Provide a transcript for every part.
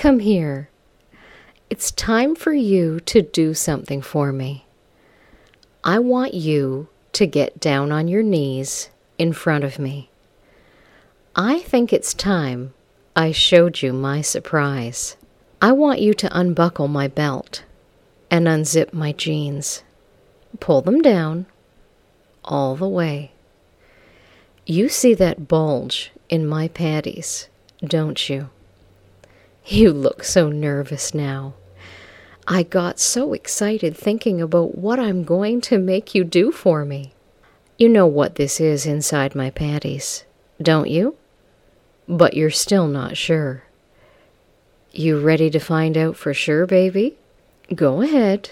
Come here. It's time for you to do something for me. I want you to get down on your knees in front of me. I think it's time I showed you my surprise. I want you to unbuckle my belt and unzip my jeans. Pull them down all the way. You see that bulge in my panties, don't you? You look so nervous now. I got so excited thinking about what I'm going to make you do for me. You know what this is inside my panties, don't you? But you're still not sure. You ready to find out for sure, baby? Go ahead.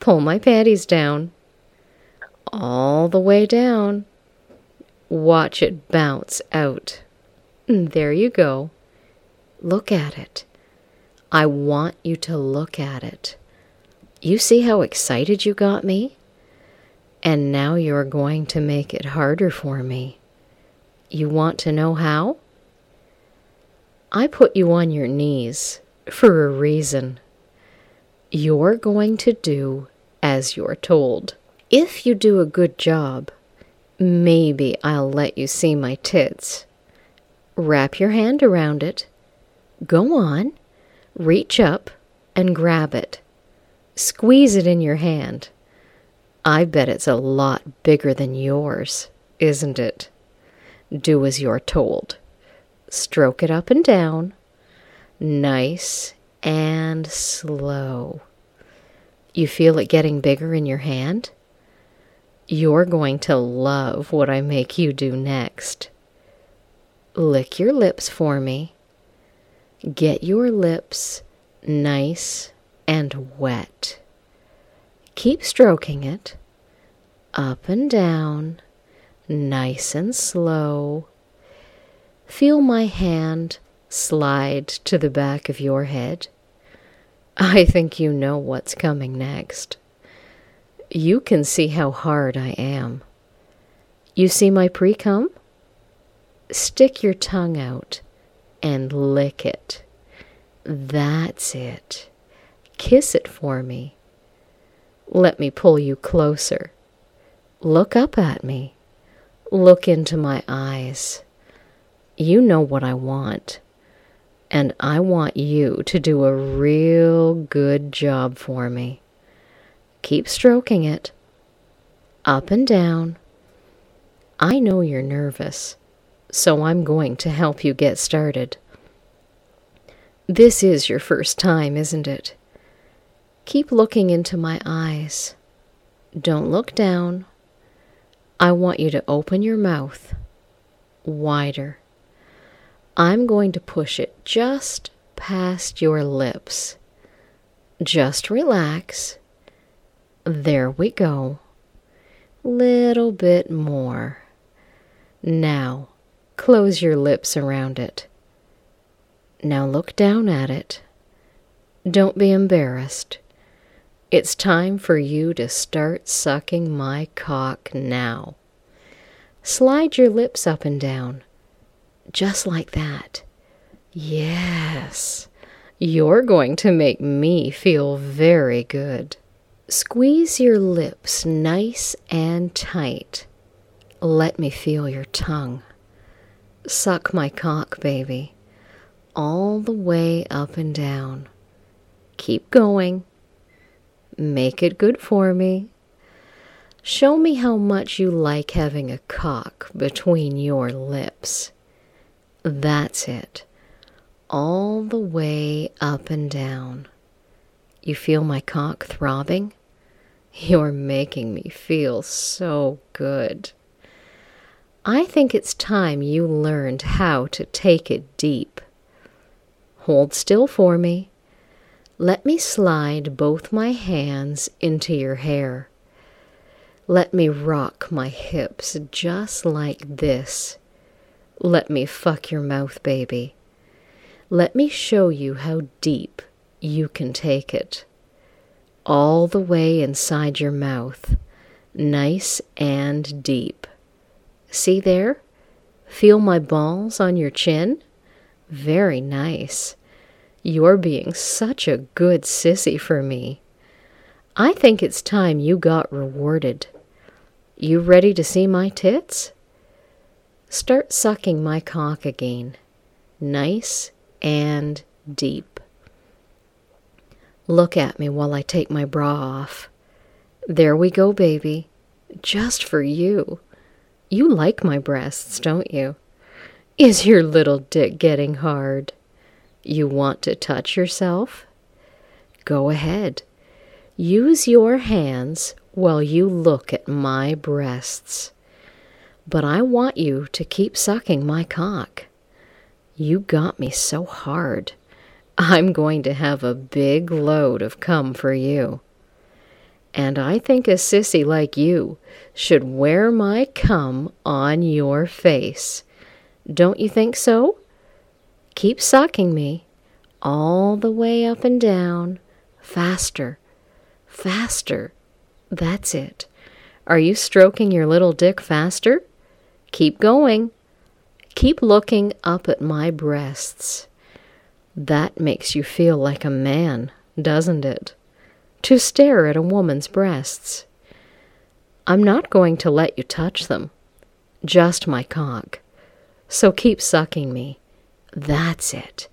Pull my panties down. All the way down. Watch it bounce out. There you go. Look at it. I want you to look at it. You see how excited you got me? And now you're going to make it harder for me. You want to know how? I put you on your knees for a reason. You're going to do as you're told. If you do a good job, maybe I'll let you see my tits. Wrap your hand around it. Go on. Reach up and grab it. Squeeze it in your hand. I bet it's a lot bigger than yours, isn't it? Do as you're told. Stroke it up and down. Nice and slow. You feel it getting bigger in your hand? You're going to love what I make you do next. Lick your lips for me. Get your lips nice and wet. Keep stroking it up and down, nice and slow. Feel my hand slide to the back of your head. I think you know what's coming next. You can see how hard I am. You see my pre cum? Stick your tongue out and lick it. That's it. Kiss it for me. Let me pull you closer. Look up at me. Look into my eyes. You know what I want. And I want you to do a real good job for me. Keep stroking it. Up and down. I know you're nervous so I'm going to help you get started. This is your first time, isn't it? Keep looking into my eyes. Don't look down. I want you to open your mouth wider. I'm going to push it just past your lips. Just relax. There we go. Little bit more. Now, Close your lips around it. Now look down at it. Don't be embarrassed. It's time for you to start sucking my cock now. Slide your lips up and down. Just like that. Yes. You're going to make me feel very good. Squeeze your lips nice and tight. Let me feel your tongue. Suck my cock, baby, all the way up and down. Keep going. Make it good for me. Show me how much you like having a cock between your lips. That's it. All the way up and down. You feel my cock throbbing? You're making me feel so good. I think it's time you learned how to take it deep. Hold still for me. Let me slide both my hands into your hair. Let me rock my hips just like this. Let me fuck your mouth, baby. Let me show you how deep you can take it. All the way inside your mouth, nice and deep. See there? Feel my balls on your chin? Very nice. You're being such a good sissy for me. I think it's time you got rewarded. You ready to see my tits? Start sucking my cock again, nice and deep. Look at me while I take my bra off. There we go, baby. Just for you. You like my breasts, don't you? Is your little dick getting hard? You want to touch yourself? Go ahead. Use your hands while you look at my breasts. But I want you to keep sucking my cock. You got me so hard. I'm going to have a big load of cum for you. And I think a sissy like you should wear my cum on your face. Don't you think so? Keep sucking me all the way up and down, faster, faster. That's it. Are you stroking your little dick faster? Keep going. Keep looking up at my breasts. That makes you feel like a man, doesn't it? To stare at a woman's breasts. I'm not going to let you touch them, just my cock. So keep sucking me. That's it.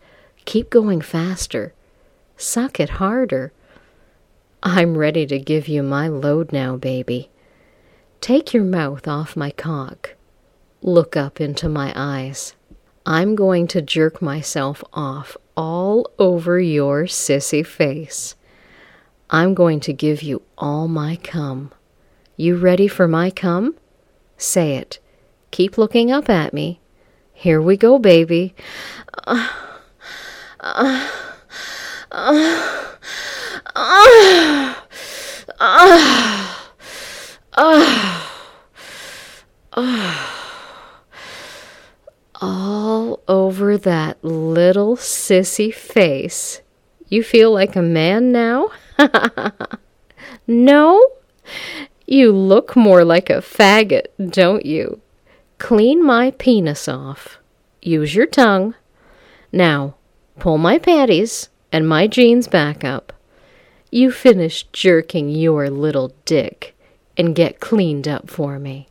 Keep going faster. Suck it harder. I'm ready to give you my load now, baby. Take your mouth off my cock. Look up into my eyes. I'm going to jerk myself off all over your sissy face. I'm going to give you all my cum. You ready for my cum? Say it. Keep looking up at me. Here we go, baby. All over that little sissy face. You feel like a man now? no? You look more like a faggot, don't you? Clean my penis off. Use your tongue. Now, pull my panties and my jeans back up. You finish jerking your little dick and get cleaned up for me.